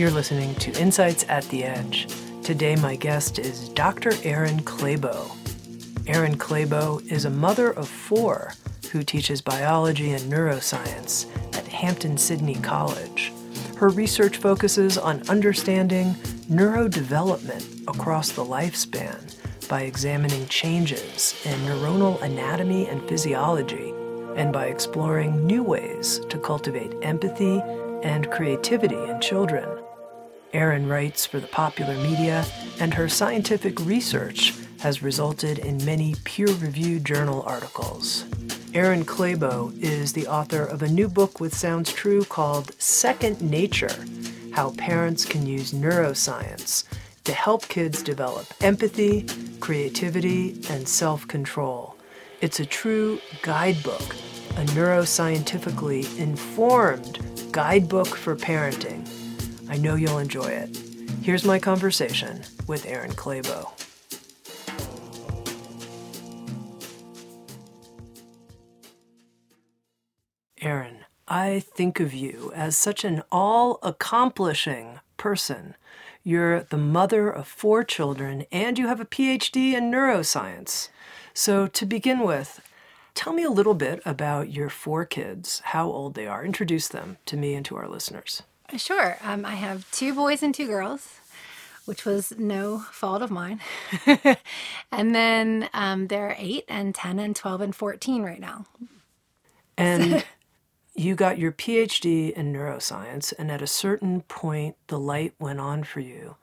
You're listening to Insights at the Edge. Today, my guest is Dr. Erin Clabough. Erin Clabough is a mother of four who teaches biology and neuroscience at Hampden-Sydney College. Her research focuses on understanding neurodevelopment across the lifespan by examining changes in neuronal anatomy and physiology and by exploring new ways to cultivate empathy and creativity in children. Erin writes for the popular media, and her scientific research has resulted in many peer reviewed journal articles. Erin Clabough is the author of a new book with Sounds True called Second Nature How Parents Can Use Neuroscience to Help Kids Develop Empathy, Creativity, and Self Control. It's a true guidebook, a neuroscientifically informed guidebook for parenting I know you'll enjoy it. Here's my conversation with Erin Clabough. Erin, I think of you as such an all accomplishing person. You're the mother of four children and you have a PhD in neuroscience. So, to begin with, tell me a little bit about your four kids, how old they are. Introduce them to me and to our listeners. Sure. Um, I have two boys and two girls, which was no fault of mine. and then um, they're 8 and 10 and 12 and 14 right now. And you got your PhD in neuroscience, and at a certain point, the light went on for you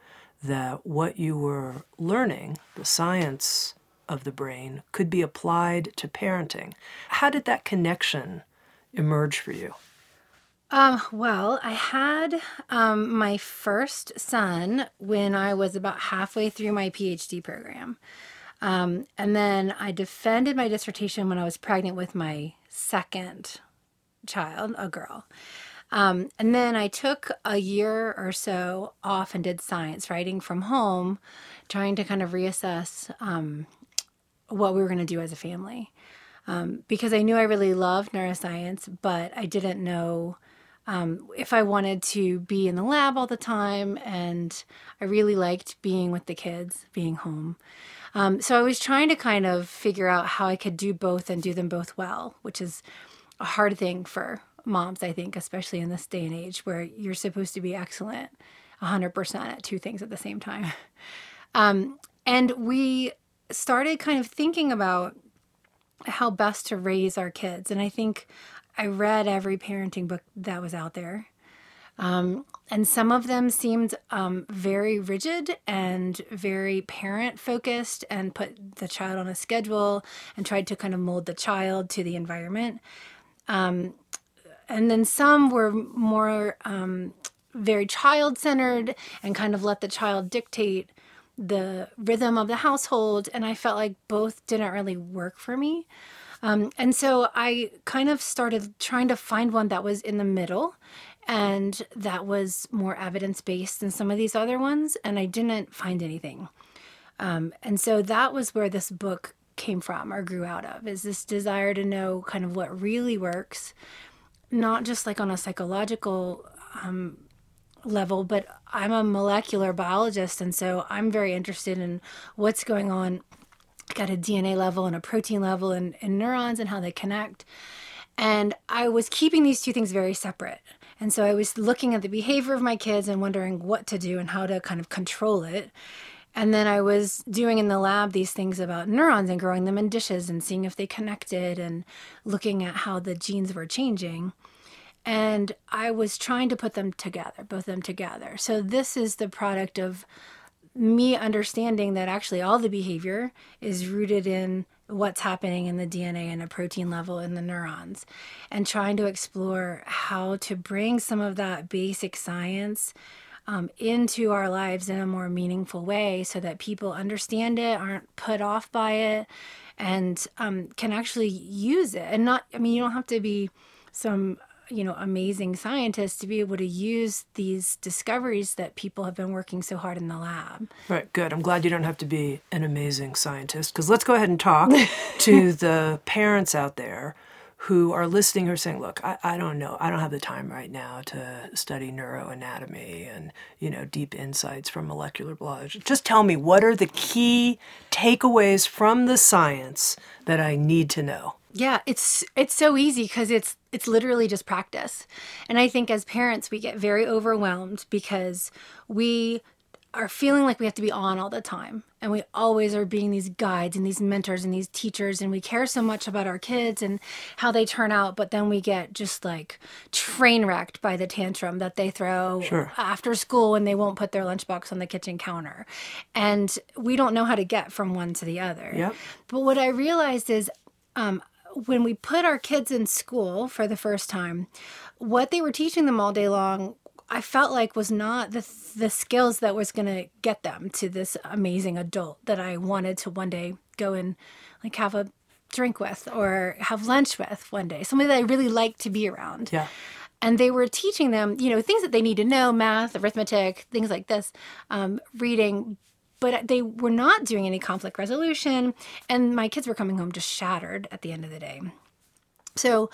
that what you were learning, the science of the brain, could be applied to parenting. How did that connection emerge for you? Um, well, I had um, my first son when I was about halfway through my PhD program. Um, and then I defended my dissertation when I was pregnant with my second child, a girl. Um, and then I took a year or so off and did science writing from home, trying to kind of reassess um, what we were going to do as a family. Um, because I knew I really loved neuroscience, but I didn't know um, if I wanted to be in the lab all the time, and I really liked being with the kids, being home. Um, so I was trying to kind of figure out how I could do both and do them both well, which is a hard thing for moms, I think, especially in this day and age where you're supposed to be excellent 100% at two things at the same time. Um, and we started kind of thinking about how best to raise our kids. And I think I read every parenting book that was out there. Um, and some of them seemed um, very rigid and very parent focused and put the child on a schedule and tried to kind of mold the child to the environment. Um, and then some were more um, very child centered and kind of let the child dictate the rhythm of the household. And I felt like both didn't really work for me. Um, and so I kind of started trying to find one that was in the middle and that was more evidence based than some of these other ones. And I didn't find anything. Um, and so that was where this book came from or grew out of is this desire to know kind of what really works, not just like on a psychological um, level, but I'm a molecular biologist. And so I'm very interested in what's going on got a DNA level and a protein level and, and neurons and how they connect. And I was keeping these two things very separate. And so I was looking at the behavior of my kids and wondering what to do and how to kind of control it. And then I was doing in the lab these things about neurons and growing them in dishes and seeing if they connected and looking at how the genes were changing. And I was trying to put them together, both of them together. So this is the product of me understanding that actually all the behavior is rooted in what's happening in the DNA and a protein level in the neurons and trying to explore how to bring some of that basic science um, into our lives in a more meaningful way so that people understand it, aren't put off by it, and um, can actually use it. And not, I mean, you don't have to be some you know amazing scientists to be able to use these discoveries that people have been working so hard in the lab. Right good. I'm glad you don't have to be an amazing scientist because let's go ahead and talk to the parents out there who are listening who are saying look I, I don't know. I don't have the time right now to study neuroanatomy and you know deep insights from molecular biology. Just tell me what are the key takeaways from the science that i need to know yeah, it's it's so easy because it's it's literally just practice. And I think as parents we get very overwhelmed because we are feeling like we have to be on all the time and we always are being these guides and these mentors and these teachers and we care so much about our kids and how they turn out but then we get just like train wrecked by the tantrum that they throw sure. after school when they won't put their lunchbox on the kitchen counter and we don't know how to get from one to the other yep. but what i realized is um, when we put our kids in school for the first time, what they were teaching them all day long, I felt like was not the the skills that was going to get them to this amazing adult that I wanted to one day go and like have a drink with or have lunch with one day. Somebody that I really like to be around. Yeah. And they were teaching them, you know, things that they need to know, math, arithmetic, things like this, um, reading, but they were not doing any conflict resolution and my kids were coming home just shattered at the end of the day so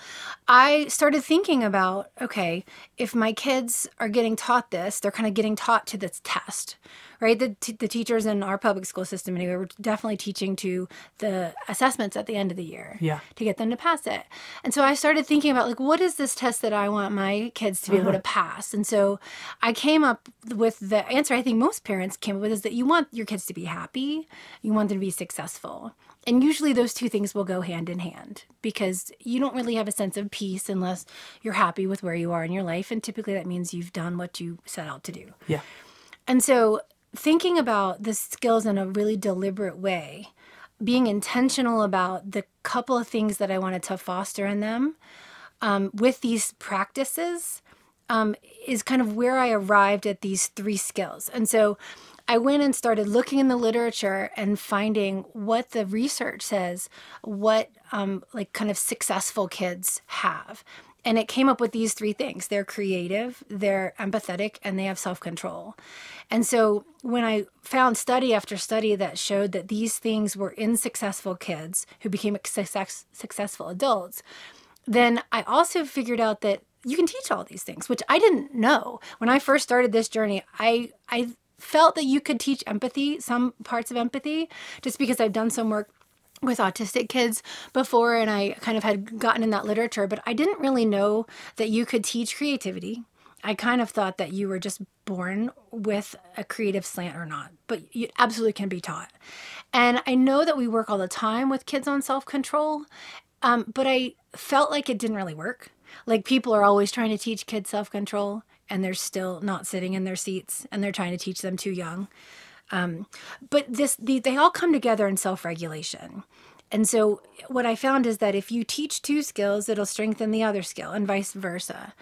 I started thinking about okay, if my kids are getting taught this, they're kind of getting taught to this test, right? The, t- the teachers in our public school system, anyway, were definitely teaching to the assessments at the end of the year yeah. to get them to pass it. And so I started thinking about, like, what is this test that I want my kids to be uh-huh. able to pass? And so I came up with the answer I think most parents came up with is that you want your kids to be happy, you want them to be successful. And usually those two things will go hand in hand because you don't really have a sense of peace unless you're happy with where you are in your life. And typically that means you've done what you set out to do. Yeah. And so thinking about the skills in a really deliberate way, being intentional about the couple of things that I wanted to foster in them um, with these practices um, is kind of where I arrived at these three skills. And so I went and started looking in the literature and finding what the research says, what um, like kind of successful kids have. And it came up with these three things they're creative, they're empathetic, and they have self control. And so when I found study after study that showed that these things were in successful kids who became success, successful adults, then I also figured out that you can teach all these things, which I didn't know. When I first started this journey, I, I felt that you could teach empathy, some parts of empathy, just because I've done some work with autistic kids before and I kind of had gotten in that literature, but I didn't really know that you could teach creativity. I kind of thought that you were just born with a creative slant or not, but you absolutely can be taught. And I know that we work all the time with kids on self control, um, but I felt like it didn't really work. Like people are always trying to teach kids self control and they're still not sitting in their seats and they're trying to teach them too young. Um, but this, the, they all come together in self regulation. And so, what I found is that if you teach two skills, it'll strengthen the other skill, and vice versa.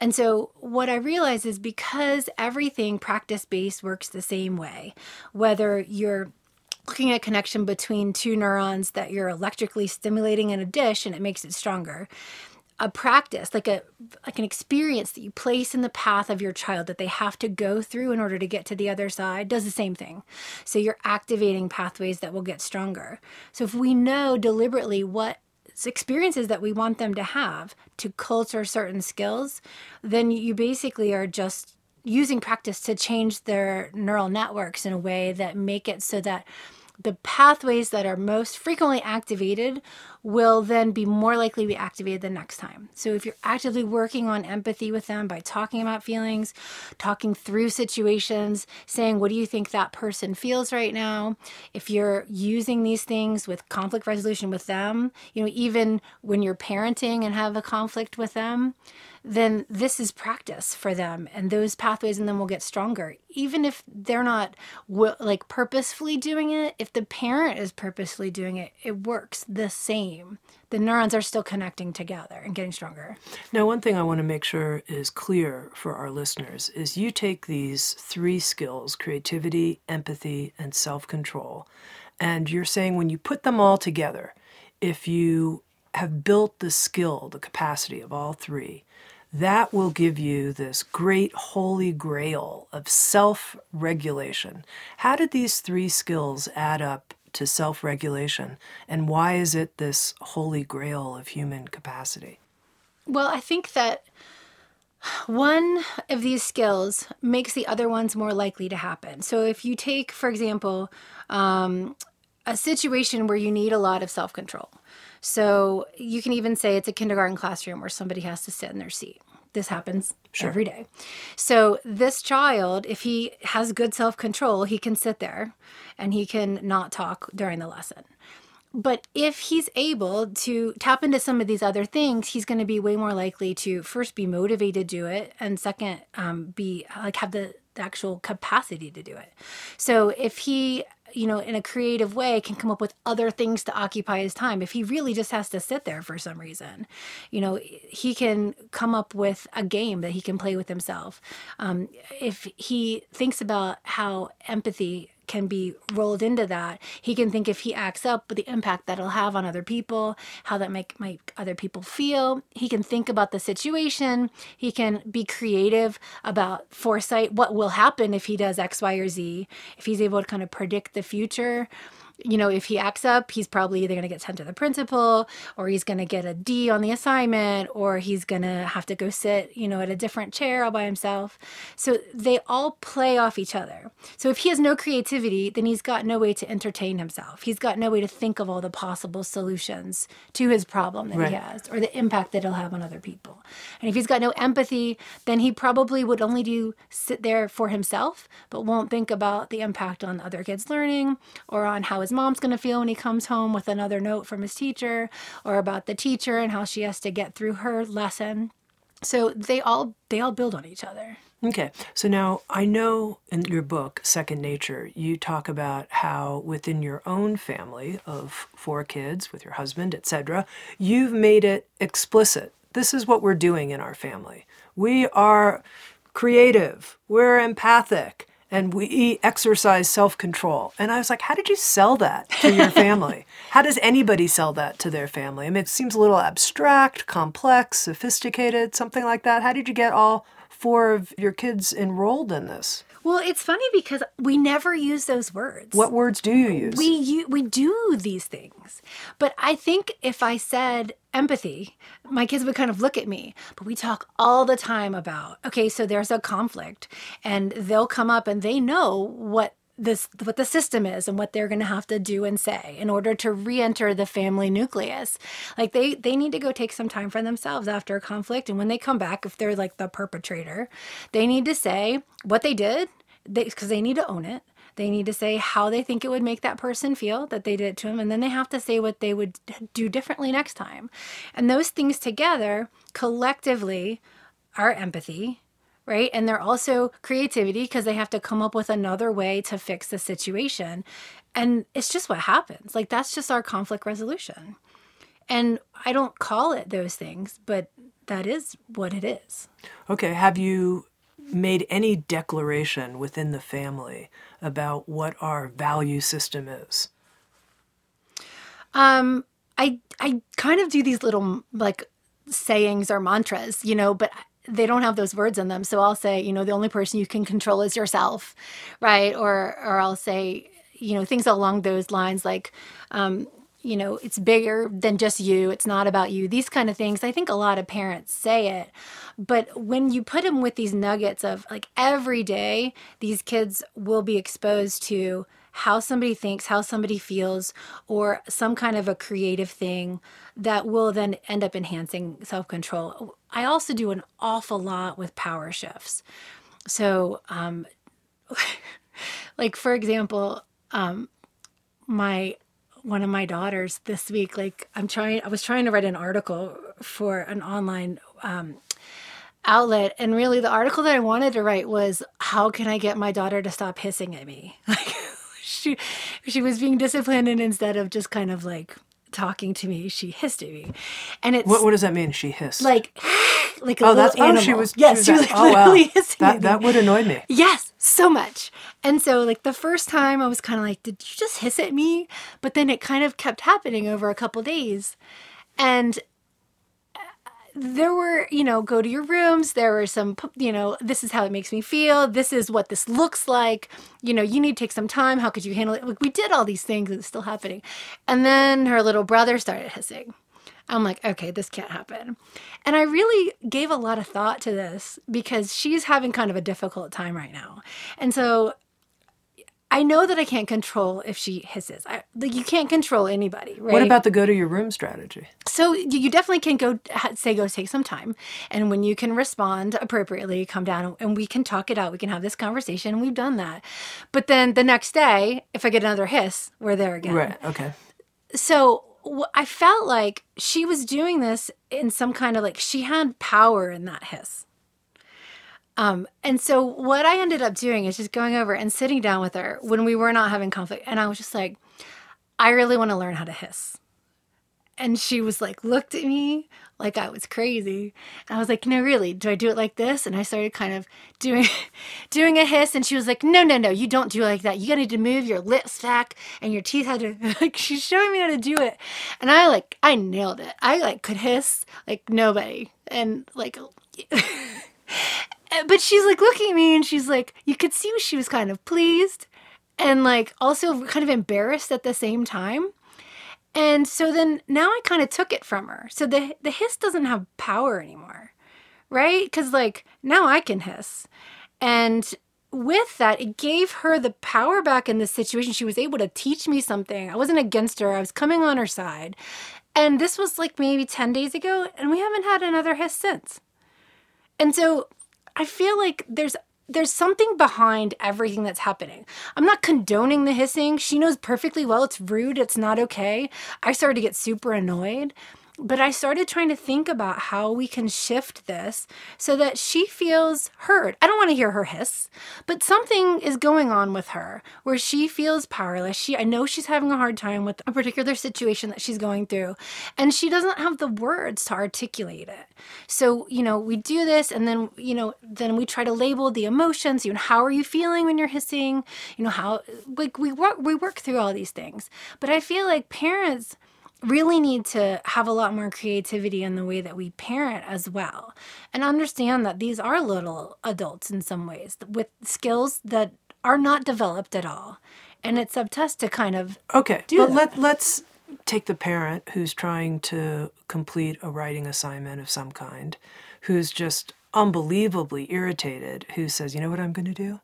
And so, what I realize is because everything practice based works the same way, whether you're looking at a connection between two neurons that you're electrically stimulating in a dish and it makes it stronger a practice like a like an experience that you place in the path of your child that they have to go through in order to get to the other side does the same thing. So you're activating pathways that will get stronger. So if we know deliberately what experiences that we want them to have to culture certain skills then you basically are just using practice to change their neural networks in a way that make it so that the pathways that are most frequently activated will then be more likely to be activated the next time. So if you're actively working on empathy with them by talking about feelings, talking through situations, saying, What do you think that person feels right now? If you're using these things with conflict resolution with them, you know, even when you're parenting and have a conflict with them, then this is practice for them and those pathways in them will get stronger. Even if they're not like purposefully doing it if the parent is purposefully doing it it works the same. The neurons are still connecting together and getting stronger. Now one thing i want to make sure is clear for our listeners is you take these three skills creativity empathy and self-control. And you're saying when you put them all together if you have built the skill the capacity of all three that will give you this great holy grail of self regulation. How did these three skills add up to self regulation? And why is it this holy grail of human capacity? Well, I think that one of these skills makes the other ones more likely to happen. So, if you take, for example, um, a situation where you need a lot of self control. So, you can even say it's a kindergarten classroom where somebody has to sit in their seat this happens sure. every day. So this child, if he has good self-control, he can sit there and he can not talk during the lesson. But if he's able to tap into some of these other things, he's going to be way more likely to first be motivated to do it, and second, um, be like have the, the actual capacity to do it. So if he you know, in a creative way, can come up with other things to occupy his time. If he really just has to sit there for some reason, you know, he can come up with a game that he can play with himself. Um, if he thinks about how empathy can be rolled into that. He can think if he acts up, the impact that'll have on other people, how that make make other people feel. He can think about the situation. He can be creative about foresight, what will happen if he does X, Y, or Z. If he's able to kind of predict the future you know, if he acts up, he's probably either going to get sent to the principal or he's going to get a D on the assignment or he's going to have to go sit, you know, at a different chair all by himself. So they all play off each other. So if he has no creativity, then he's got no way to entertain himself. He's got no way to think of all the possible solutions to his problem that right. he has or the impact that he'll have on other people. And if he's got no empathy, then he probably would only do sit there for himself, but won't think about the impact on other kids' learning or on how his mom's going to feel when he comes home with another note from his teacher or about the teacher and how she has to get through her lesson. So they all they all build on each other. Okay. So now I know in your book Second Nature you talk about how within your own family of four kids with your husband, etc., you've made it explicit. This is what we're doing in our family. We are creative. We're empathic and we exercise self control. And I was like, how did you sell that to your family? how does anybody sell that to their family? I mean, it seems a little abstract, complex, sophisticated, something like that. How did you get all four of your kids enrolled in this? Well, it's funny because we never use those words. What words do you use? We we do these things. But I think if I said empathy, my kids would kind of look at me. But we talk all the time about, okay, so there's a conflict and they'll come up and they know what this what the system is and what they're going to have to do and say in order to re-enter the family nucleus. Like they they need to go take some time for themselves after a conflict and when they come back if they're like the perpetrator they need to say what they did because they, they need to own it. They need to say how they think it would make that person feel that they did it to them and then they have to say what they would do differently next time. And those things together collectively are empathy right? And they're also creativity because they have to come up with another way to fix the situation. And it's just what happens. Like that's just our conflict resolution. And I don't call it those things, but that is what it is. Okay. Have you made any declaration within the family about what our value system is? Um, I I kind of do these little like sayings or mantras, you know, but they don't have those words in them. So I'll say, you know, the only person you can control is yourself, right? Or or I'll say, you know, things along those lines like, um, you know, it's bigger than just you. It's not about you. These kind of things. I think a lot of parents say it, but when you put them with these nuggets of like every day, these kids will be exposed to how somebody thinks, how somebody feels, or some kind of a creative thing that will then end up enhancing self control. I also do an awful lot with power shifts. So, um, like for example, um, my one of my daughters this week, like I'm trying, I was trying to write an article for an online um, outlet, and really the article that I wanted to write was how can I get my daughter to stop hissing at me? Like she she was being disciplined, and instead of just kind of like talking to me, she hissed at me, and it's What, what does that mean? She hissed. like like a oh, little that's animal. oh, she was. yes, she was, like oh, wow. literally hissing That at that would annoy me. Yes, so much. And so, like, the first time I was kind of like, did you just hiss at me? But then it kind of kept happening over a couple days. And there were, you know, go to your rooms. There were some, you know, this is how it makes me feel. This is what this looks like. You know, you need to take some time. How could you handle it? Like, we did all these things it's still happening. And then her little brother started hissing. I'm like, okay, this can't happen. And I really gave a lot of thought to this because she's having kind of a difficult time right now. And so I know that I can't control if she hisses. I, like you can't control anybody, right? What about the go to your room strategy? So you, definitely can go say go take some time, and when you can respond appropriately, come down and we can talk it out. We can have this conversation. and We've done that, but then the next day, if I get another hiss, we're there again Right. Okay. so I felt like she was doing this in some kind of like she had power in that hiss. Um, and so what I ended up doing is just going over and sitting down with her when we were not having conflict, and I was just like, I really want to learn how to hiss. And she was like, looked at me like I was crazy. And I was like, no, really, do I do it like this? And I started kind of doing doing a hiss. And she was like, no, no, no, you don't do it like that. You got to move your lips back and your teeth had to, like, she's showing me how to do it. And I like, I nailed it. I like could hiss like nobody. And like, Uh, but she's like looking at me and she's like, you could see she was kind of pleased and like also kind of embarrassed at the same time. And so then now I kind of took it from her. So the the hiss doesn't have power anymore. Right? Cuz like now I can hiss. And with that, it gave her the power back in this situation. She was able to teach me something. I wasn't against her. I was coming on her side. And this was like maybe 10 days ago and we haven't had another hiss since. And so I feel like there's there's something behind everything that's happening. I'm not condoning the hissing. She knows perfectly well it's rude, it's not okay. I started to get super annoyed. But I started trying to think about how we can shift this so that she feels heard. I don't want to hear her hiss, but something is going on with her where she feels powerless. She I know she's having a hard time with a particular situation that she's going through, and she doesn't have the words to articulate it. So, you know, we do this and then, you know, then we try to label the emotions, you know, how are you feeling when you're hissing? You know, how like we work we work through all these things. But I feel like parents really need to have a lot more creativity in the way that we parent as well and understand that these are little adults in some ways with skills that are not developed at all and it's up to us to kind of Okay. do but that. let let's take the parent who's trying to complete a writing assignment of some kind, who's just unbelievably irritated, who says, "You know what I'm going to do?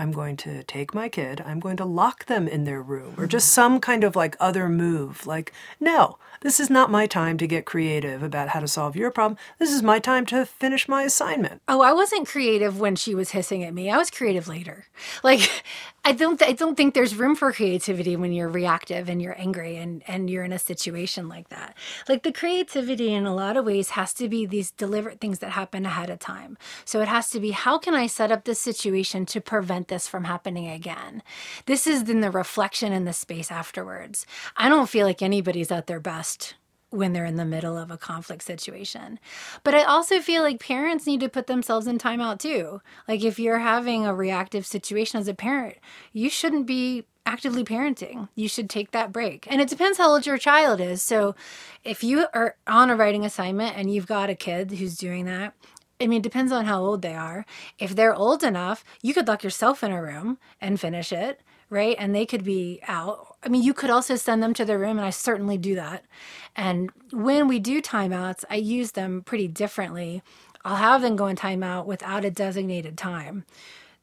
I'm going to take my kid, I'm going to lock them in their room, or just some kind of like other move. Like, no, this is not my time to get creative about how to solve your problem. This is my time to finish my assignment. Oh, I wasn't creative when she was hissing at me. I was creative later. Like, I don't, I don't think there's room for creativity when you're reactive and you're angry and and you're in a situation like that. Like the creativity in a lot of ways has to be these deliberate things that happen ahead of time. So it has to be how can I set up this situation to prevent this from happening again? This is then the reflection in the space afterwards. I don't feel like anybody's at their best when they're in the middle of a conflict situation. But I also feel like parents need to put themselves in timeout too. Like if you're having a reactive situation as a parent, you shouldn't be actively parenting. You should take that break. And it depends how old your child is. So if you are on a writing assignment and you've got a kid who's doing that, I mean, it depends on how old they are. If they're old enough, you could lock yourself in a room and finish it, right? And they could be out. I mean, you could also send them to their room, and I certainly do that. And when we do timeouts, I use them pretty differently. I'll have them go in timeout without a designated time.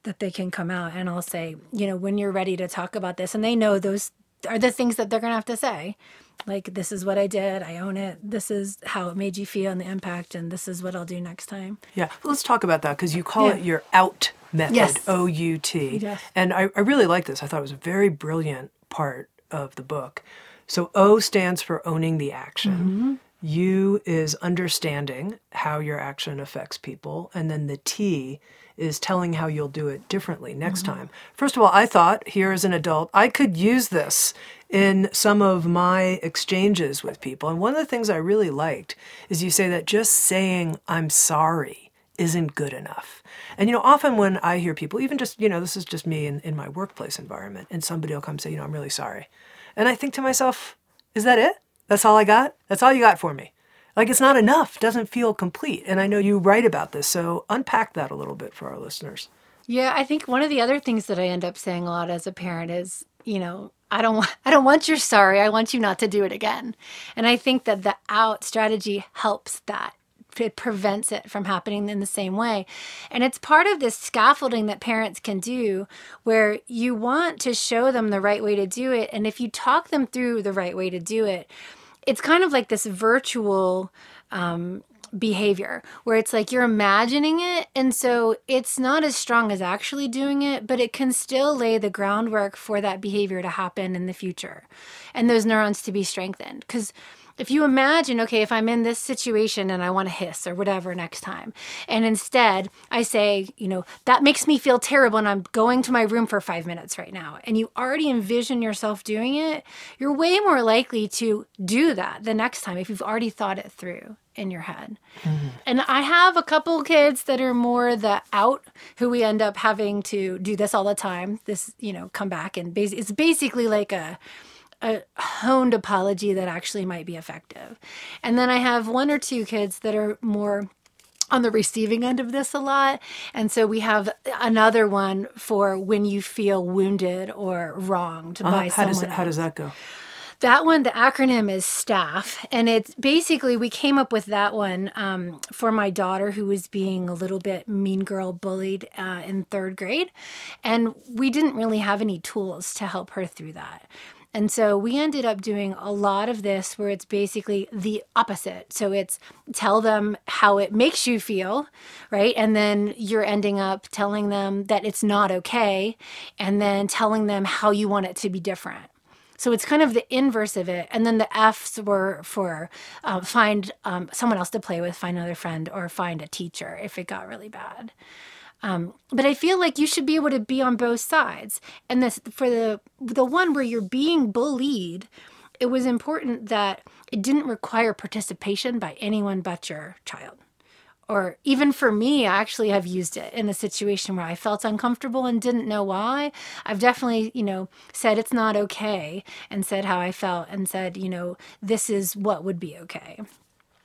that they can come out and I'll say, you know, when you're ready to talk about this and they know those are the things that they're going to have to say. Like this is what I did, I own it. This is how it made you feel and the impact and this is what I'll do next time. Yeah. Let's talk about that because you call Yeah. it your out method, Yes. O U T. Yes. And I, I really like this. I thought it was a very brilliant part of the book. So O stands for owning the action. Mm-hmm. U is understanding how your action affects people. And then the T is telling how you'll do it differently next Mm-hmm. time. First of all, I thought here as an adult, I could use this in some of my exchanges with people. And one of the things I really liked is you say that just saying, I'm sorry, isn't good enough. And you know, often when I hear people, even just, you know, this is just me in, in my workplace environment, and somebody will come say, you know, I'm really sorry. And I think to myself, is that it? That's all I got? That's all you got for me. Like it's not enough, doesn't feel complete. And I know you write about this, so unpack that a little bit for our listeners. Yeah, I think one of the other things that I end up saying a lot as a parent is, you know, I don't want I don't want your sorry. I want you not to do it again. And I think that the out strategy helps that. It prevents it from happening in the same way. And it's part of this scaffolding that parents can do where you want to show them the right way to do it. And if you talk them through the right way to do it, it's kind of like this virtual um, behavior where it's like you're imagining it and so it's not as strong as actually doing it but it can still lay the groundwork for that behavior to happen in the future and those neurons to be strengthened. Because if you imagine, okay, if I'm in this situation and I want to hiss or whatever next time, and instead I say, you know, that makes me feel terrible and I'm going to my room for five minutes right now, and you already envision yourself doing it, you're way more likely to do that the next time if you've already thought it through in your head. Mm-hmm. And I have a couple kids that are more the out who we end up having to do this all the time. This, you know, come back and bas- it's basically like a a honed apology that actually might be effective. And then I have one or two kids that are more on the receiving end of this a lot. And so we have another one for when you feel wounded or wronged by Uh-huh. how someone does that, how does that go? That one, the acronym is STAFF. And it's basically, we came up with that one um, for my daughter who was being a little bit mean girl bullied uh, in third grade. And we didn't really have any tools to help her through that. And so we ended up doing a lot of this where it's basically the opposite. So it's tell them how it makes you feel, right? And then you're ending up telling them that it's not okay, and then telling them how you want it to be different. So it's kind of the inverse of it. And then the F's were for uh, find um, someone else to play with, find another friend, or find a teacher if it got really bad. Um, but I feel like you should be able to be on both sides. And this for the the one where you're being bullied, it was important that it didn't require participation by anyone but your child. Or even for me, I actually have used it in a situation where I felt uncomfortable and didn't know why. I've definitely, you know, said it's not okay and said how I felt and said, you know, this is what would be okay.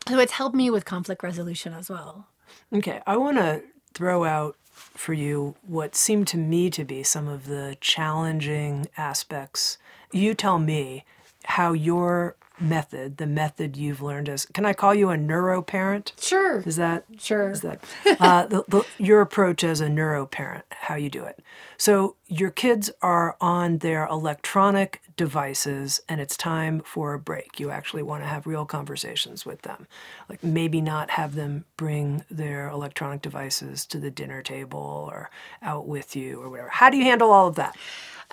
So it's helped me with conflict resolution as well. Okay, I want to throw out for you what seemed to me to be some of the challenging aspects. You tell me how your method, the method you've learned as, can I call you a neuro parent? Sure. Is that Sure. is that uh, the, the, your approach as a neuro parent? How you do it? So your kids are on their electronic devices, and it's time for a break. You actually want to have real conversations with them, like maybe not have them bring their electronic devices to the dinner table or out with you or whatever. How do you handle all of that?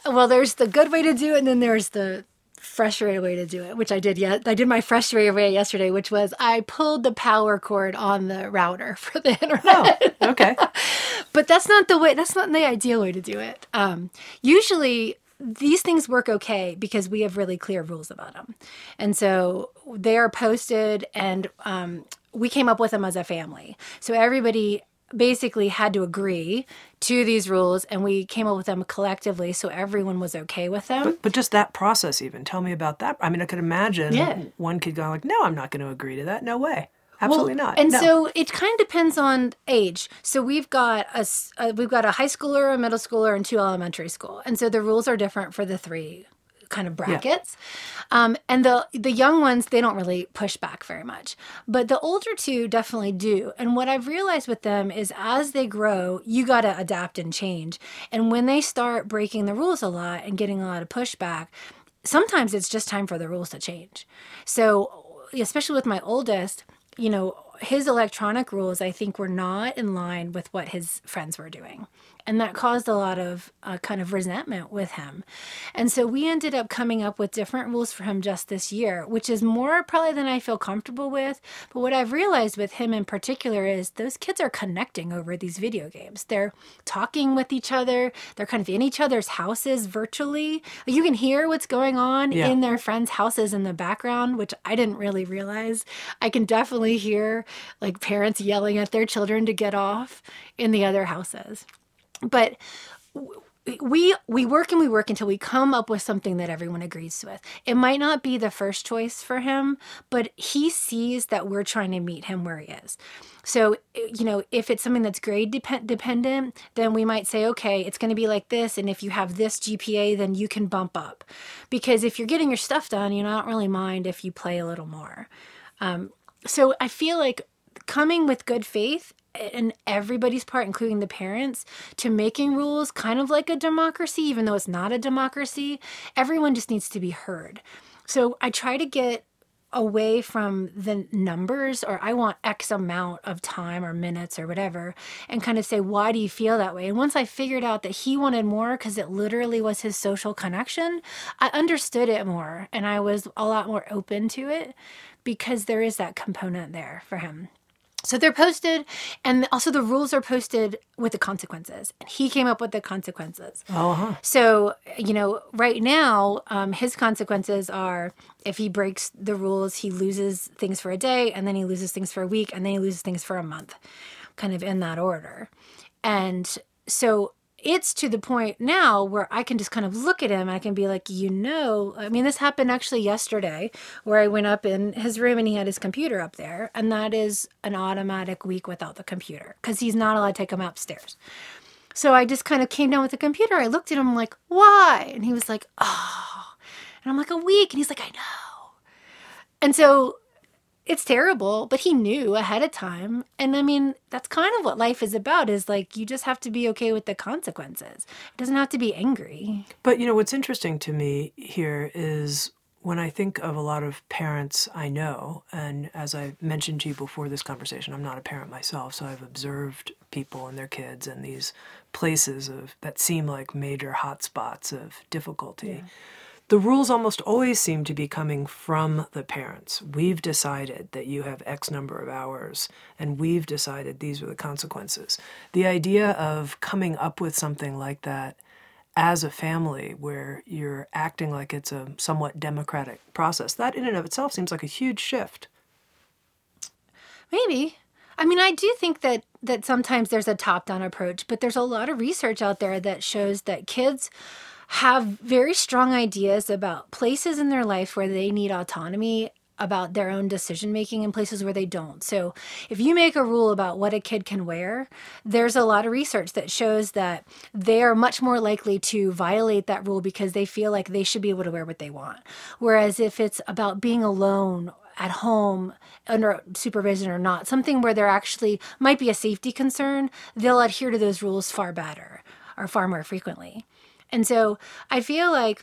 Well, there's the good way to do it, and then there's the frustrated way to do it, which I did. Yet I did my frustrated way yesterday, which was I pulled the power cord on the router for the internet. Oh, okay. but that's not the way. That's not the ideal way to do it. Um, usually. These things work okay because we have really clear rules about them. And so they are posted, and um, we came up with them as a family. So everybody basically had to agree to these rules, and we came up with them collectively so everyone was okay with them. But just that process, even tell me about that. I mean, I could imagine Yeah. one kid going like, "No, I'm not going to agree to that. No way, absolutely Well, not." And No. so it kind of depends on age. So we've got a, s- uh, we've got a high schooler, a middle schooler, and two elementary school, and so the rules are different for the three kind of brackets. Yeah. Um, and the the young ones, they don't really push back very much. But the older two definitely do. And what I've realized with them is as they grow, you got to adapt and change. And when they start breaking the rules a lot and getting a lot of pushback, sometimes it's just time for the rules to change. So, especially with my oldest, you know, his electronic rules, I think, were not in line with what his friends were doing. And that caused a lot of uh, kind of resentment with him. And so we ended up coming up with different rules for him just this year, which is more probably than I feel comfortable with. But what I've realized with him in particular is those kids are connecting over these video games. They're talking with each other, they're kind of in each other's houses virtually. You can hear what's going on yeah. in their friends' houses in the background, which I didn't really realize. I can definitely hear like parents yelling at their children to get off in the other houses. But we we work and we work until we come up with something that everyone agrees with. It might not be the first choice for him, but he sees that we're trying to meet him where he is. So, you know, if it's something that's grade depend- dependent, then we might say, okay, it's going to be like this. And if you have this GPA, then you can bump up. Because if you're getting your stuff done, you know, I don't really mind if you play a little more. Um, so I feel like coming with good faith and everybody's part, including the parents, to making rules kind of like a democracy, even though it's not a democracy. Everyone just needs to be heard. So I try to get away from the numbers or I want X amount of time or minutes or whatever and kind of say, why do you feel that way? And once I figured out that he wanted more because it literally was his social connection, I understood it more and I was a lot more open to it because there is that component there for him. So they're posted, and also the rules are posted with the consequences. And he came up with the consequences. Uh-huh. So, you know, right now, um, his consequences are if he breaks the rules, he loses things for a day, and then he loses things for a week, and then he loses things for a month, kind of in that order. And so it's to the point now where I can just kind of look at him and I can be like, you know, I mean, this happened actually yesterday where I went up in his room and he had his computer up there. And that is an automatic week without the computer because he's not allowed to take him upstairs. So I just kind of came down with the computer. I looked at him like, why? And he was like, oh. And I'm like, a week. And he's like, I know. And so it's terrible, but he knew ahead of time. And I mean, that's kind of what life is about is like you just have to be okay with the consequences. It doesn't have to be angry. But you know, what's interesting to me here is when I think of a lot of parents I know, and as I mentioned to you before this conversation, I'm not a parent myself, so I've observed people and their kids and these places of that seem like major hotspots of difficulty. Yeah the rules almost always seem to be coming from the parents. We've decided that you have X number of hours, and we've decided these are the consequences. The idea of coming up with something like that as a family where you're acting like it's a somewhat democratic process, that in and of itself seems like a huge shift. Maybe. I mean, I do think that that sometimes there's a top-down approach, but there's a lot of research out there that shows that kids have very strong ideas about places in their life where they need autonomy about their own decision making in places where they don't. So, if you make a rule about what a kid can wear, there's a lot of research that shows that they are much more likely to violate that rule because they feel like they should be able to wear what they want. Whereas if it's about being alone at home under supervision or not, something where there actually might be a safety concern, they'll adhere to those rules far better or far more frequently. And so I feel like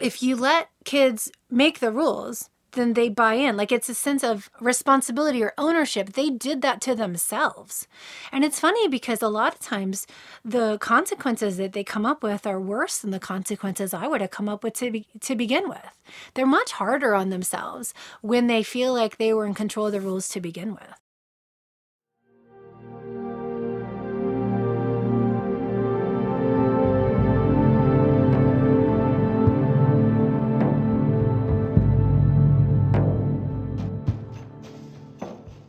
if you let kids make the rules, then they buy in. Like it's a sense of responsibility or ownership. They did that to themselves. And it's funny because a lot of times the consequences that they come up with are worse than the consequences I would have come up with to, be, to begin with. They're much harder on themselves when they feel like they were in control of the rules to begin with.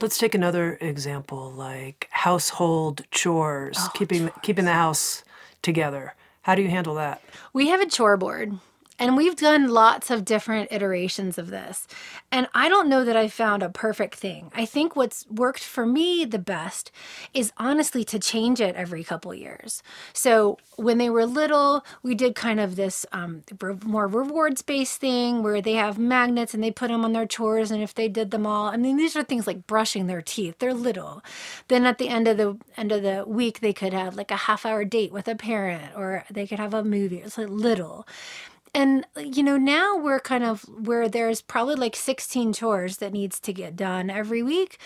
Let's take another example, like household chores, oh, keeping keeping the house together. How do you handle that? We have a chore board. And we've done lots of different iterations of this. And I don't know that I found a perfect thing. I think what's worked for me the best is honestly to change it every couple years. So when they were little, we did kind of this um, more rewards based thing where they have magnets and they put them on their chores. And if they did them all, I mean, these are things like brushing their teeth. They're little. Then at the end of the end of the week, they could have like a half hour date with a parent, or they could have a movie. It's like little and you know now we're kind of where there's probably like 16 chores that needs to get done every week.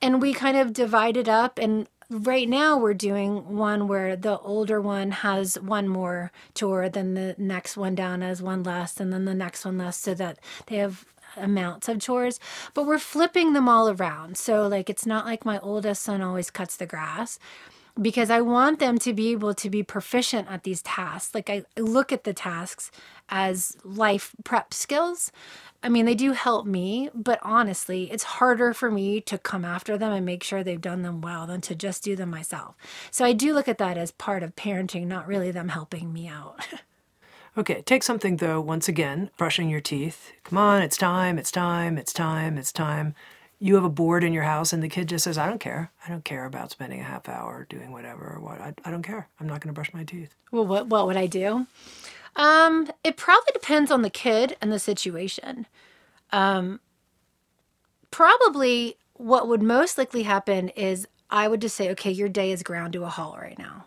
And we kind of divide it up. And right now we're doing one where the older one has one more chore then the next one down has one less and then the next one less so that they have amounts of chores. But we're flipping them all around. So like it's not like my oldest son always cuts the grass because I want them to be able to be proficient at these tasks. Like I look at the tasks as life prep skills. I mean, they do help me, but honestly, it's harder for me to come after them and make sure they've done them well than to just do them myself. So I do look at that as part of parenting, not really them helping me out. okay, take something though, once again, brushing your teeth. Come on, it's time, it's time, it's time, it's time you have a board in your house and the kid just says, I don't care. I don't care about spending a half hour doing whatever or what. I, I don't care. I'm not going to brush my teeth. Well, what, what would I do? Um, it probably depends on the kid and the situation. Um, probably what would most likely happen is I would just say, okay, your day is ground to a halt right now.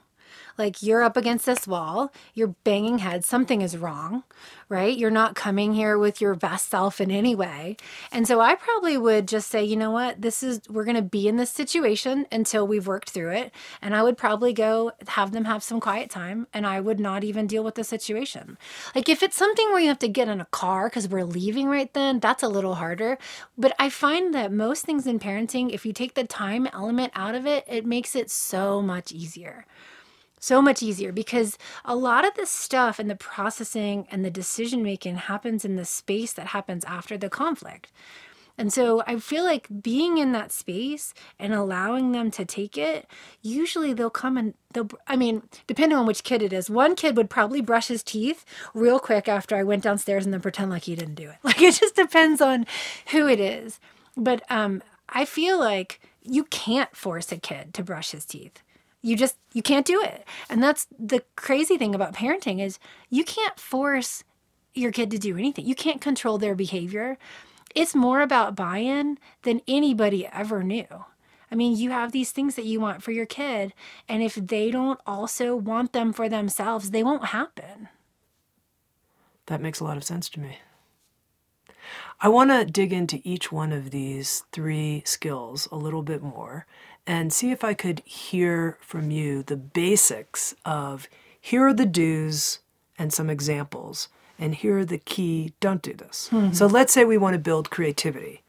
Like you're up against this wall, you're banging heads, something is wrong, right? You're not coming here with your best self in any way. And so I probably would just say, you know what, this is, we're going to be in this situation until we've worked through it. And I would probably go have them have some quiet time and I would not even deal with the situation. Like if it's something where you have to get in a car because we're leaving right then, that's a little harder. But I find that most things in parenting, if you take the time element out of it, it makes it so much easier so much easier because a lot of the stuff and the processing and the decision making happens in the space that happens after the conflict. And so I feel like being in that space and allowing them to take it, usually they'll come and they'll, I mean, depending on which kid it is, one kid would probably brush his teeth real quick after I went downstairs and then pretend like he didn't do it. Like it just depends on who it is. But um, I feel like you can't force a kid to brush his teeth you just you can't do it. And that's the crazy thing about parenting is you can't force your kid to do anything. You can't control their behavior. It's more about buy-in than anybody ever knew. I mean you have these things that you want for your kid and if they don't also want them for themselves they won't happen. That makes a lot of sense to me. I want to dig into each one of these three skills a little bit more and see if I could hear from you the basics of here are the do's and some examples, and here are the key don't do this. Mm-hmm. So let's say we want to build creativity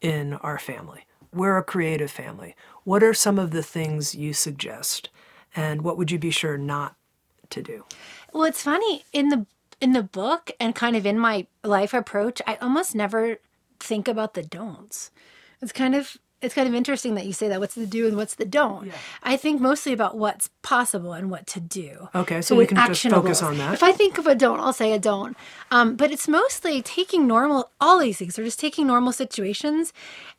in our family. We're a creative family. What are some of the things you suggest, and what would you be sure not to do? Well, it's funny in the in the book and kind of in my life approach, I almost never think about the don'ts. It's kind of it's kind of interesting that you say that. What's the do and what's the don't? Yeah. I think mostly about what's possible and what to do. Okay, so, so we can just focus on that. If I think of a don't, I'll say a don't. Um, but it's mostly taking normal, all these things are just taking normal situations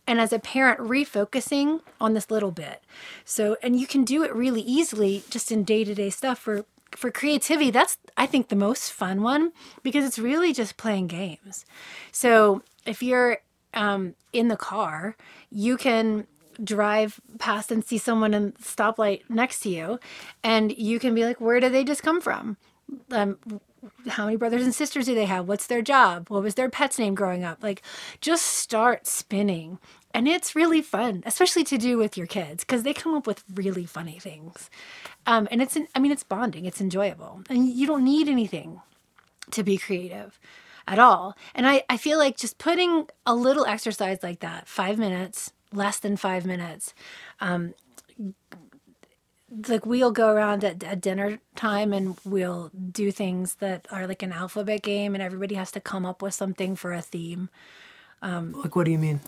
and as a parent, refocusing on this little bit. So, and you can do it really easily just in day to day stuff for for creativity, that's I think the most fun one because it's really just playing games. So if you're um, in the car, you can drive past and see someone in the stoplight next to you, and you can be like, "Where did they just come from? Um, how many brothers and sisters do they have? What's their job? What was their pet's name growing up? Like, just start spinning." And it's really fun, especially to do with your kids, because they come up with really funny things. Um, and it's, I mean, it's bonding, it's enjoyable, and you don't need anything to be creative at all. And I, I feel like just putting a little exercise like that, five minutes, less than five minutes, um, like we'll go around at, at dinner time and we'll do things that are like an alphabet game and everybody has to come up with something for a theme um, like what do you mean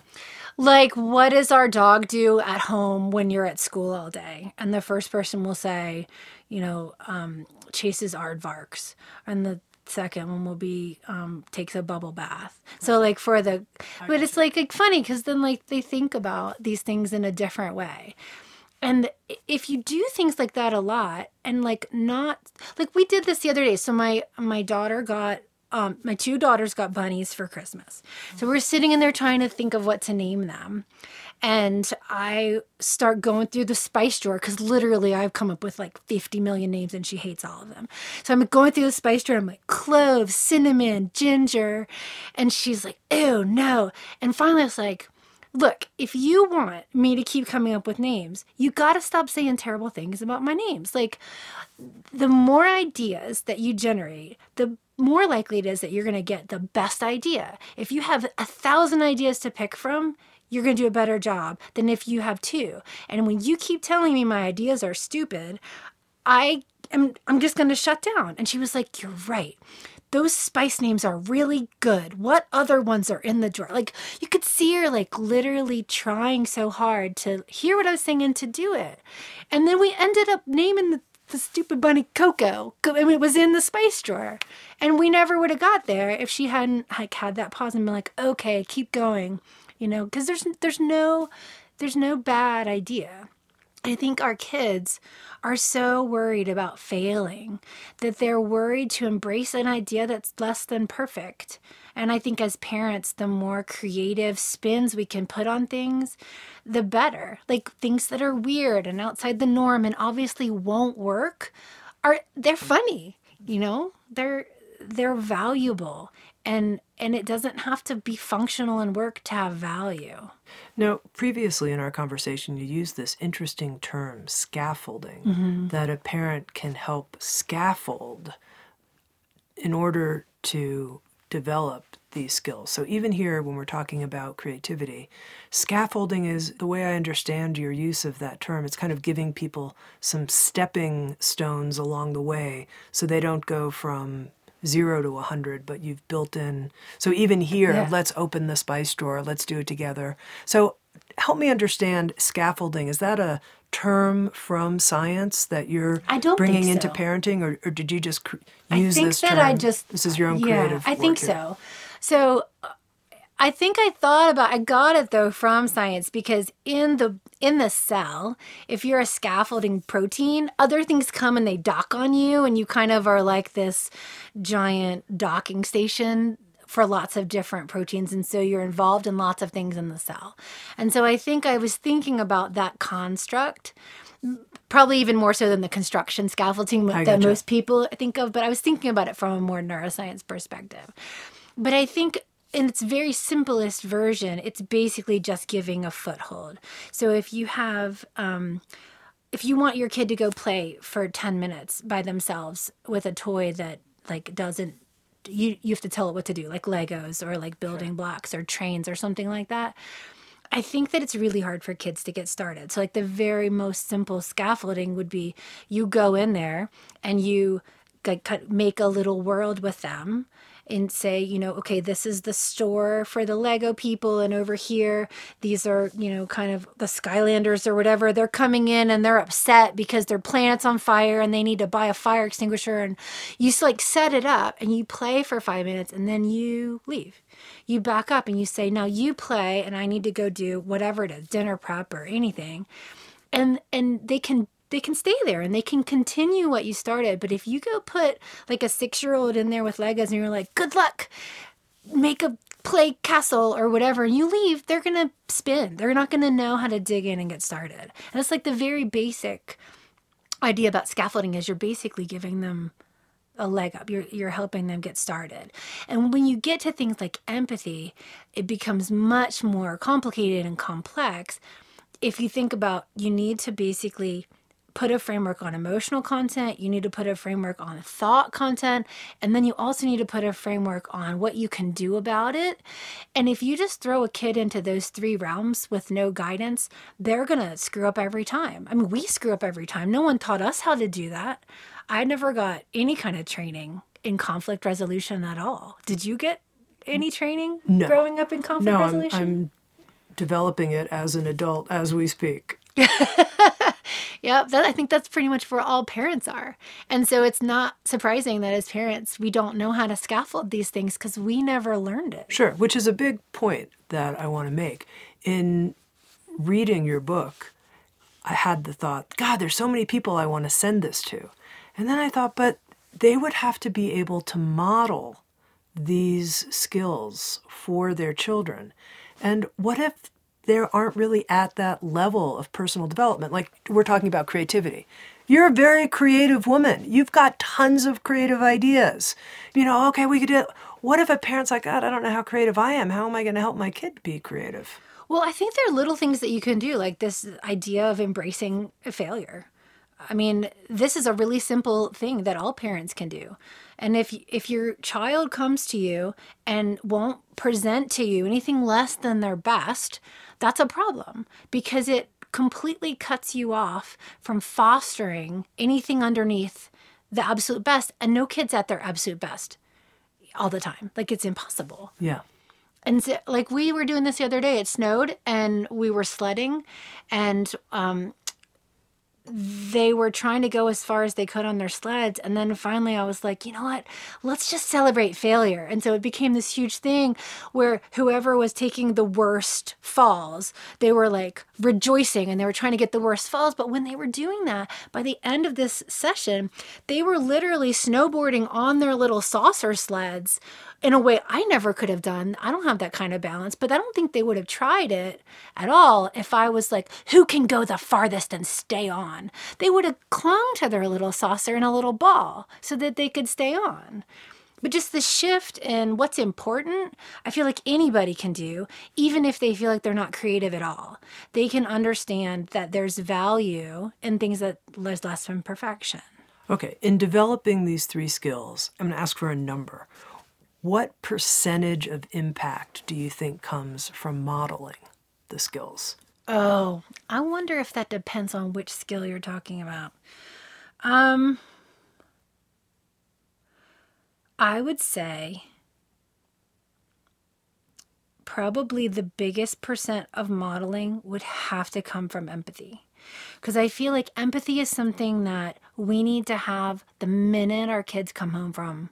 like, what does our dog do at home when you're at school all day? And the first person will say, you know, um, chases aardvarks. And the second one will be um, takes a bubble bath. So like for the, but it's like, like funny because then like they think about these things in a different way. And if you do things like that a lot and like not like we did this the other day. So my my daughter got um, my two daughters got bunnies for Christmas. So we're sitting in there trying to think of what to name them. And I start going through the spice drawer because literally I've come up with like 50 million names and she hates all of them. So I'm going through the spice drawer. I'm like, cloves, cinnamon, ginger. And she's like, ew, no. And finally I was like, look, if you want me to keep coming up with names, you got to stop saying terrible things about my names. Like, the more ideas that you generate, the more likely it is that you're to get the best idea. If you have a thousand ideas to pick from, you're going to do a better job than if you have two. And when you keep telling me my ideas are stupid, I am I'm just going to shut down. And she was like, "You're right." Those spice names are really good. What other ones are in the drawer? Like you could see her like literally trying so hard to hear what I was saying and to do it. And then we ended up naming the, the stupid bunny Coco. I mean, it was in the spice drawer. And we never would have got there if she hadn't like had that pause and been like, okay, keep going. You know, because there's there's no there's no bad idea. I think our kids are so worried about failing that they're worried to embrace an idea that's less than perfect. And I think as parents, the more creative spins we can put on things, the better. Like things that are weird and outside the norm and obviously won't work are they're funny, you know? They're they're valuable and and it doesn't have to be functional and work to have value. Now, previously in our conversation, you used this interesting term, scaffolding, mm-hmm. that a parent can help scaffold in order to develop these skills. So, even here, when we're talking about creativity, scaffolding is the way I understand your use of that term. It's kind of giving people some stepping stones along the way so they don't go from zero to a 100, but you've built in. So even here, yeah. let's open the spice drawer, let's do it together. So help me understand scaffolding. Is that a term from science that you're bringing so. into parenting, or, or, did you just cr- use I think this that term? I just this is your own yeah, creative. I think here. so. So uh, I think I thought about I got it though from science because in the in the cell, if you're a scaffolding protein, other things come and they dock on you and you kind of are like this giant docking station for lots of different proteins and so you're involved in lots of things in the cell. And so I think I was thinking about that construct probably even more so than the construction scaffolding that most people think of, but I was thinking about it from a more neuroscience perspective. But I think in its very simplest version, it's basically just giving a foothold. So if you have, um, if you want your kid to go play for 10 minutes by themselves with a toy that like doesn't you you have to tell it what to do like legos or like building sure. blocks or trains or something like that i think that it's really hard for kids to get started so like the very most simple scaffolding would be you go in there and you like make a little world with them and say, you know, okay, this is the store for the Lego people, and over here, these are, you know, kind of the Skylanders or whatever. They're coming in and they're upset because their planet's on fire and they need to buy a fire extinguisher. And you like set it up and you play for five minutes and then you leave. You back up and you say, now you play, and I need to go do whatever it is, dinner prep or anything. And and they can they can stay there and they can continue what you started. But if you go put like a six year old in there with Legos and you're like, good luck, make a play castle or whatever, and you leave, they're to spin. They're not to know how to dig in and get started. And it's like the very basic idea about scaffolding is you're basically giving them a leg up. You're you're helping them get started. And when you get to things like empathy, it becomes much more complicated and complex. If you think about you need to basically put a framework on emotional content, you need to put a framework on thought content, and then you also need to put a framework on what you can do about it. And if you just throw a kid into those three realms with no guidance, they're going to screw up every time. I mean, we screw up every time. No one taught us how to do that. I never got any kind of training in conflict resolution at all. Did you get any training no. growing up in conflict no, resolution? I'm, I'm developing it as an adult as we speak. Yeah, that, I think that's pretty much where all parents are. And so it's not surprising that as parents, we don't know how to scaffold these things because we never learned it. Sure, which is a big point that I want to make. In reading your book, I had the thought, God, there's so many people I want to send this to. And then I thought, but they would have to be able to model these skills for their children. And what if they aren't really at that level of personal development? Like we're talking about creativity. You're a very creative woman. You've got tons of creative ideas. You know, okay, we could do it. What if a parent's like, God, I don't know how creative I am. How am I going to help my kid be creative? Well, I think there are little things that you can do, like this idea of embracing failure. I mean, this is a really simple thing that all parents can do. And if if your child comes to you and won't present to you anything less than their best, that's a problem because it completely cuts you off from fostering anything underneath the absolute best and no kids at their absolute best all the time. Like it's impossible. Yeah. And so, like we were doing this the other day, it snowed and we were sledding and um they were trying to go as far as they could on their sleds. And then finally, I was like, you know what? Let's just celebrate failure. And so it became this huge thing where whoever was taking the worst falls, they were like rejoicing and they were trying to get the worst falls. But when they were doing that, by the end of this session, they were literally snowboarding on their little saucer sleds in a way I never could have done. I don't have that kind of balance, but I don't think they would have tried it at all if I was like, who can go the farthest and stay on? They would have clung to their little saucer in a little ball so that they could stay on. But just the shift in what's important, I feel like anybody can do, even if they feel like they're not creative at all. They can understand that there's value in things that there's less from perfection. Okay, in developing these three skills, I'm going to ask for a number. What percentage of impact do you think comes from modeling the skills? Oh, I wonder if that depends on which skill you're talking about. Um, I would say probably the biggest percent of modeling would have to come from empathy. Because I feel like empathy is something that we need to have the minute our kids come home from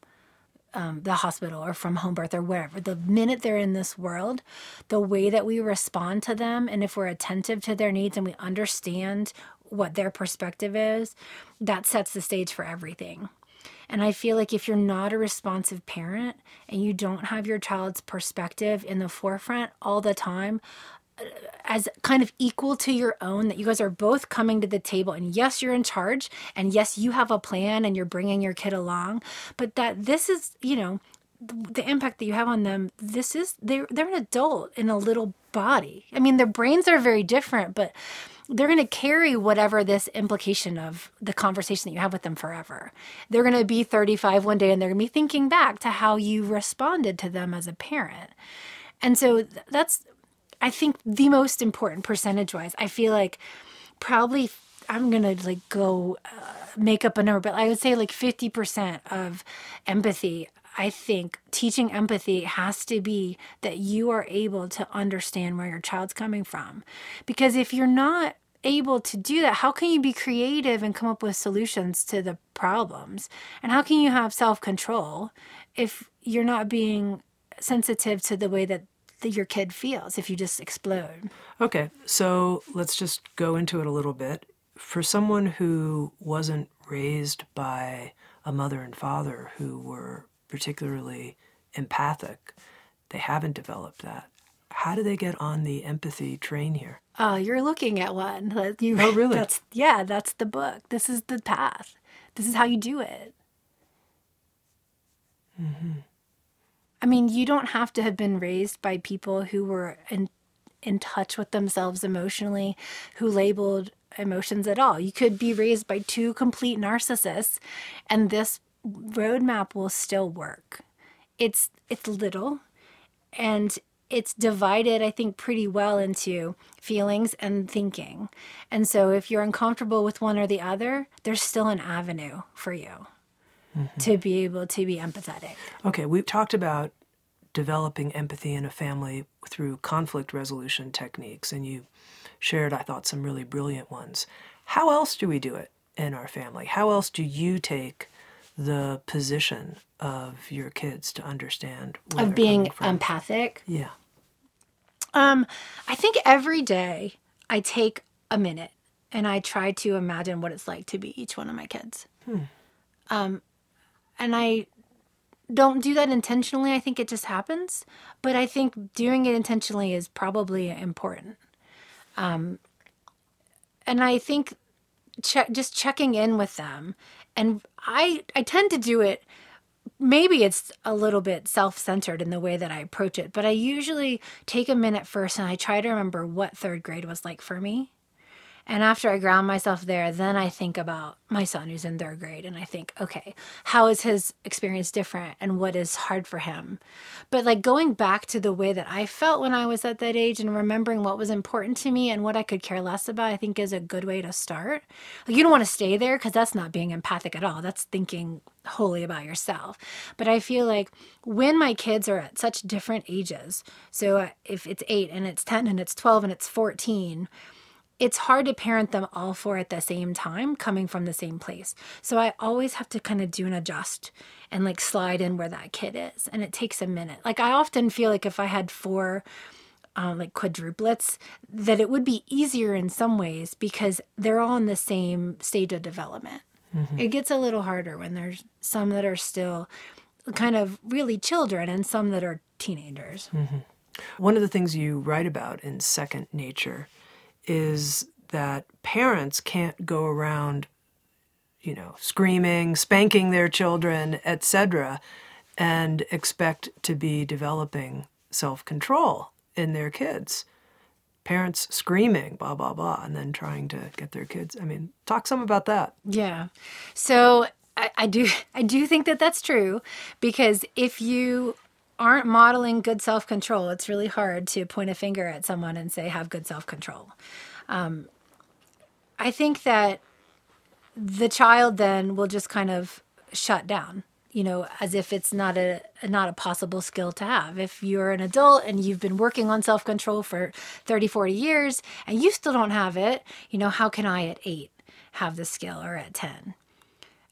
um, the hospital or from home birth or wherever, the minute they're in this world, the way that we respond to them, and if we're attentive to their needs and we understand what their perspective is, that sets the stage for everything. And I feel like if you're not a responsive parent and you don't have your child's perspective in the forefront all the time, as kind of equal to your own that you guys are both coming to the table and yes you're in charge and yes you have a plan and you're bringing your kid along but that this is you know the impact that you have on them this is they're they're an adult in a little body i mean their brains are very different but they're going to carry whatever this implication of the conversation that you have with them forever. They're going to be 35 one day and they're going to be thinking back to how you responded to them as a parent. And so that's I think the most important percentage wise, I feel like probably I'm gonna like go uh, make up a number, but I would say like 50% of empathy. I think teaching empathy has to be that you are able to understand where your child's coming from. Because if you're not able to do that, how can you be creative and come up with solutions to the problems? And how can you have self control if you're not being sensitive to the way that that your kid feels if you just explode. Okay, so let's just go into it a little bit. For someone who wasn't raised by a mother and father who were particularly empathic, they haven't developed that. How do they get on the empathy train here? Oh, you're looking at one. You, oh, really? That's yeah. That's the book. This is the path. This is how you do it. Mm-hmm. I mean, you don't have to have been raised by people who were in in touch with themselves emotionally, who labeled emotions at all. You could be raised by two complete narcissists, and this roadmap will still work. It's it's little, and it's divided, I think, pretty well into feelings and thinking. And so, if you're uncomfortable with one or the other, there's still an avenue for you mm-hmm. to be able to be empathetic. Okay, we've talked about developing empathy in a family through conflict resolution techniques, and you shared, I thought, some really brilliant ones. How else do we do it in our family? How else do you take the position of your kids to understand of being empathic? Yeah. Um, I think every day I take a minute and I try to imagine what it's like to be each one of my kids. Hmm. Um, and I don't do that intentionally. I think it just happens. But I think doing it intentionally is probably important. Um, and I think just checking in with them, and I I tend to do it. Maybe it's a little bit self centered in the way that I approach it, but I usually take a minute first and I try to remember what third grade was like for me. And after I ground myself there, then I think about my son who's in third grade and I think, okay, how is his experience different and what is hard for him? But like going back to the way that I felt when I was at that age and remembering what was important to me and what I could care less about, I think is a good way to start. Like you don't want to stay there because that's not being empathic at all. That's thinking wholly about yourself. But I feel like when my kids are at such different ages, so uh, if it's eight and it's 10 and it's 12 and it's 14, it's hard to parent them all four at the same time coming from the same place. So I always have to kind of do an adjust and like slide in where that kid is. And it takes a minute. Like I often feel like if I had four um, like quadruplets, that it would be easier in some ways because they're all in the same stage of development. Mm-hmm. It gets a little harder when there's some that are still kind of really children and some that are teenagers. Mm-hmm. One of the things you write about in Second Nature is that parents can't go around, you know, screaming, spanking their children, etc., and expect to be developing self control in their kids. Parents screaming, blah, blah, blah, and then trying to get their kids. I mean, talk some about that. Yeah. So I, I do I do think that that's true because if you aren't modeling good self control, it's really hard to point a finger at someone and say, have good self control. Um, I think that the child then will just kind of shut down you know as if it's not a not a possible skill to have if you're an adult and you've been working on self-control for 30 40 years and you still don't have it you know how can i at 8 have the skill or at 10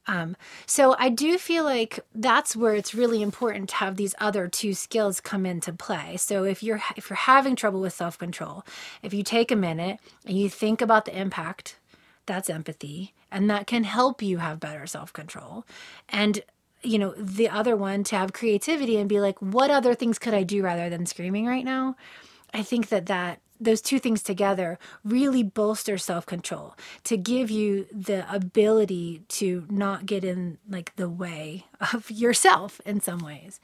um, so I do feel like that's where it's really important to have these other two skills come into play. So if you're if you're having trouble with self control, if you take a minute and you think about the impact, that's empathy, and that can help you have better self control. And you know the other one to have creativity and be like, what other things could I do rather than screaming right now? I think that that those two things together really bolster self-control to give you the ability to not get in like the way of yourself in some ways.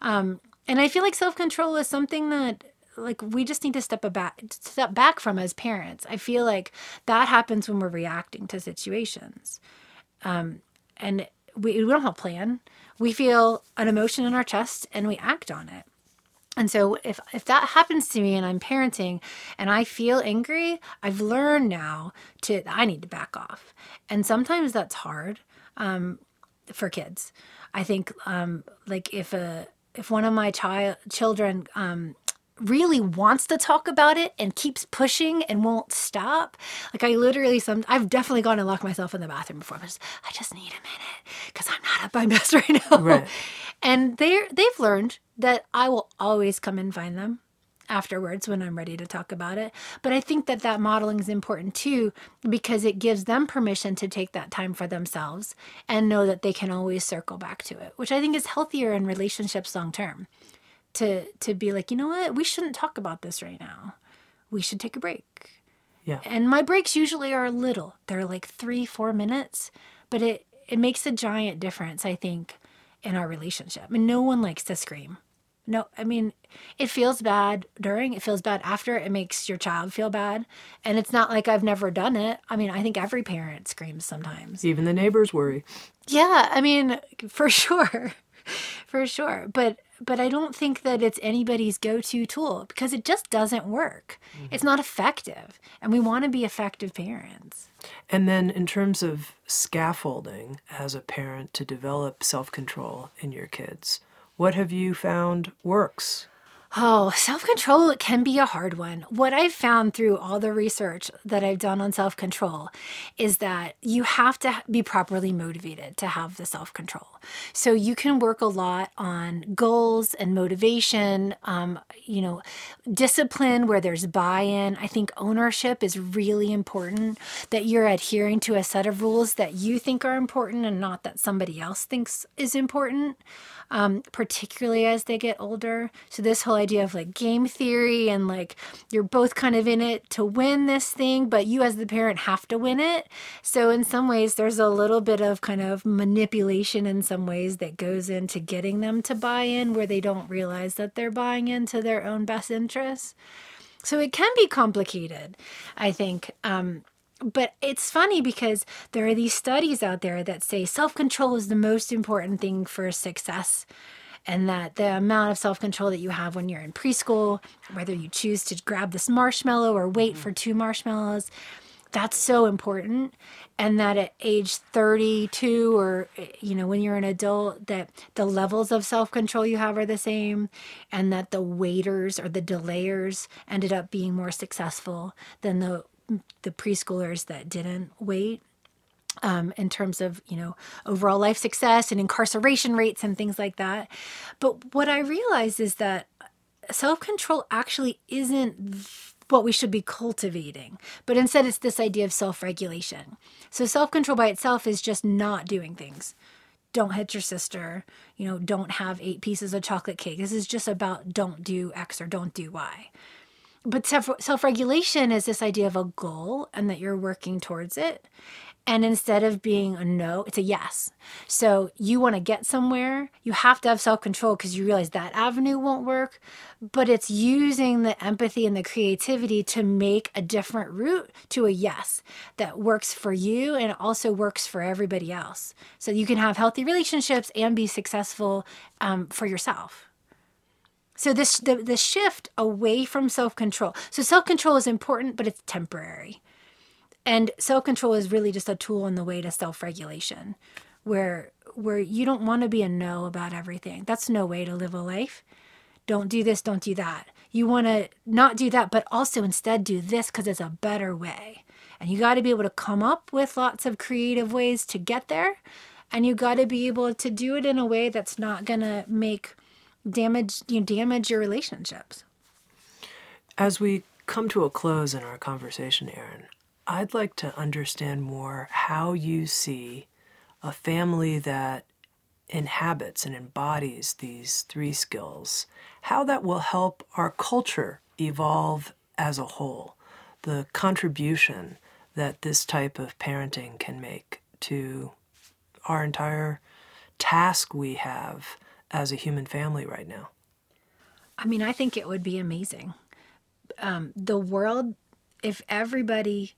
Um, and i feel like self-control is something that like we just need to step back step back from as parents. I feel like that happens when we're reacting to situations. Um, and we, we don't have a plan. We feel an emotion in our chest and we act on it and so if if that happens to me and I'm parenting and I feel angry, I've learned now to I need to back off. And sometimes that's hard um, for kids. I think um, like if a if one of my child children um, really wants to talk about it and keeps pushing and won't stop. Like I literally some I've definitely gone and locked myself in the bathroom before. I just, I just need a minute because I'm not at my best right now. Right. And they're they've learned that I will always come and find them afterwards when I'm ready to talk about it. But I think that that modeling is important too because it gives them permission to take that time for themselves and know that they can always circle back to it, which I think is healthier in relationships long term to to be like, you know what, we shouldn't talk about this right now. We should take a break. Yeah. And my breaks usually are little. They're like three, four minutes, but it it makes a giant difference, I think, in our relationship. I mean, no one likes to scream. No, I mean, it feels bad during, it feels bad after, it makes your child feel bad. And it's not like I've never done it. I mean, I think every parent screams sometimes. Even the neighbors worry. Yeah, I mean, for sure. for sure. But but I don't think that it's anybody's go-to tool because it just doesn't work. Mm-hmm. It's not effective, and we want to be effective parents. And then in terms of scaffolding as a parent to develop self-control in your kids, What have you found works? Oh, self control can be a hard one. What I've found through all the research that I've done on self control is that you have to be properly motivated to have the self control. So you can work a lot on goals and motivation, um, you know, discipline where there's buy in. I think ownership is really important that you're adhering to a set of rules that you think are important and not that somebody else thinks is important um, particularly as they get older. So, this whole idea of like game theory and like you're both kind of in it to win this thing, but you as the parent have to win it. So, in some ways, there's a little bit of kind of manipulation in some ways that goes into getting them to buy in where they don't realize that they're buying into their own best interests. So, it can be complicated, I think. Um, but it's funny because there are these studies out there that say self control is the most important thing for success. And that the amount of self control that you have when you're in preschool, whether you choose to grab this marshmallow or wait mm-hmm. for two marshmallows, that's so important. And that at age 32 or, you know, when you're an adult, that the levels of self control you have are the same. And that the waiters or the delayers ended up being more successful than the the preschoolers that didn't wait um, in terms of you know overall life success and incarceration rates and things like that. But what i realized is that self-control actually isn't what we should be cultivating but instead it's this idea of self-regulation. So self-control by itself is just not doing things. Don't hit your sister you know don't have eight pieces of chocolate cake. This is just about don't do x or don't do y but self self regulation is this idea of a goal and that you're working towards it. And instead of being a no, it's a yes. So you want to get somewhere, you have to have self control because you realize that avenue won't work. But it's using the empathy and the creativity to make a different route to a yes that works for you and also works for everybody else. So you can have healthy relationships and be successful um, for yourself. So this the, the shift away from self-control. So self-control is important, but it's temporary. And self-control is really just a tool on the way to self-regulation where where you don't want to be a no about everything. That's no way to live a life. Don't do this, don't do that. You want to not do that, but also instead do this because it's a better way. And you got to be able to come up with lots of creative ways to get there. And you got to be able to do it in a way that's not going to make damage you damage your relationships. As we come to a close in our conversation, Erin, I'd like to understand more how you see a family that inhabits and embodies these three skills, how that will help our culture evolve as a whole, the contribution that this type of parenting can make to our entire task we have as a human family right now? I mean, I think it would be amazing. Um, the world, if everybody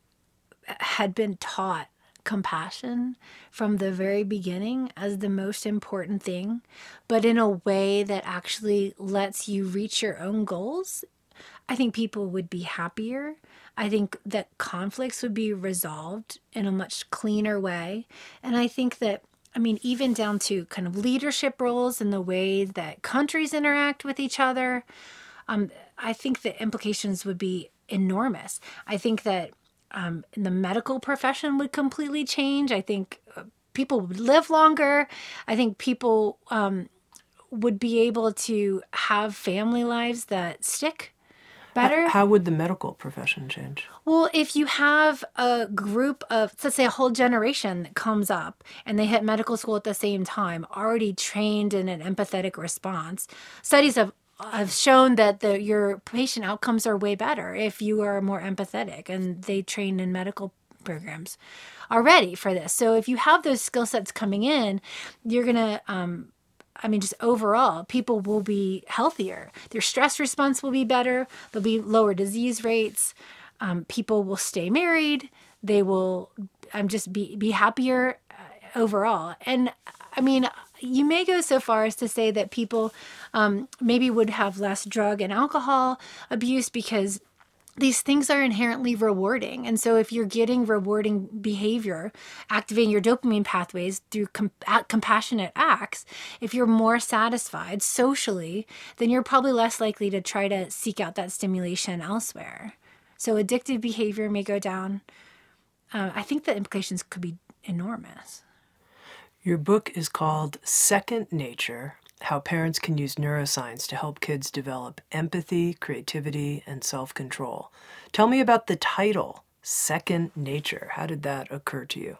had been taught compassion from the very beginning as the most important thing, but in a way that actually lets you reach your own goals, I think people would be happier. I think that conflicts would be resolved in a much cleaner way. And I think that I mean, even down to kind of leadership roles and the way that countries interact with each other. Um, I think the implications would be enormous. I think that um, the medical profession would completely change. I think uh, people would live longer. I think people um, would be able to have family lives that stick better. How would the medical profession change? Well, if you have a group of, let's say, a whole generation that comes up and they hit medical school at the same time, already trained in an empathetic response, studies have have shown that the your patient outcomes are way better if you are more empathetic and they train in medical programs already for this. So if you have those skill sets coming in, you're gonna um, I mean, just overall, people will be healthier. Their stress response will be better. There'll be lower disease rates. Um, people will stay married. They will, um, just be be happier uh, overall. And I mean, you may go so far as to say that people um, maybe would have less drug and alcohol abuse because these things are inherently rewarding. And so, if you're getting rewarding behavior, activating your dopamine pathways through com- compassionate acts, if you're more satisfied socially, then you're probably less likely to try to seek out that stimulation elsewhere. So, addictive behavior may go down. Uh, I think the implications could be enormous. Your book is called Second Nature how parents can use neuroscience to help kids develop empathy, creativity, and self control. Tell me about the title, Second Nature. How did that occur to you?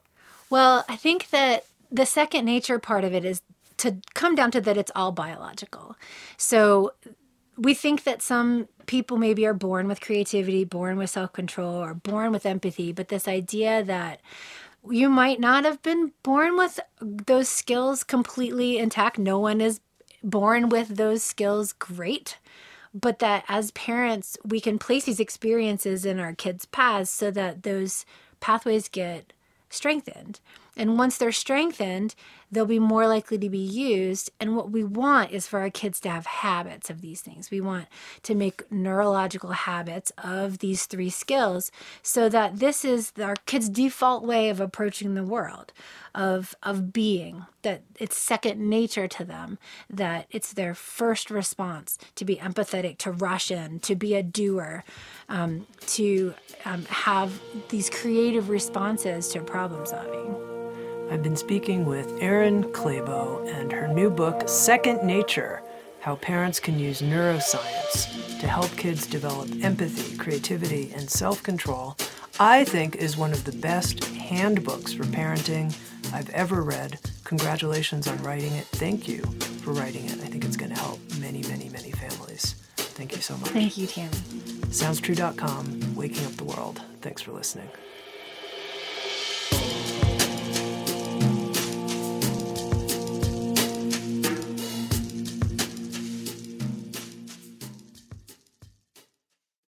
Well, I think that the second nature part of it is to come down to that it's all biological. So we think that some people maybe are born with creativity, born with self control, or born with empathy, but this idea that you might not have been born with those skills completely intact. No one is born with those skills, great. But that as parents, we can place these experiences in our kids' paths so that those pathways get strengthened. And once they're strengthened, they'll be more likely to be used. And what we want is for our kids to have habits of these things. We want to make neurological habits of these three skills so that this is our kids' default way of approaching the world, of, of being, that it's second nature to them, that it's their first response to be empathetic, to rush in, to be a doer, um, to um, have these creative responses to problem solving. I've been speaking with Erin Clabough and her new book, Second Nature How Parents Can Use Neuroscience to Help Kids Develop Empathy, Creativity, and Self Control. I think is one of the best handbooks for parenting I've ever read. Congratulations on writing it. Thank you for writing it. I think it's going to help many, many, many families. Thank you so much. Thank you, Tami. SoundsTrue.com, waking up the world. Thanks for listening.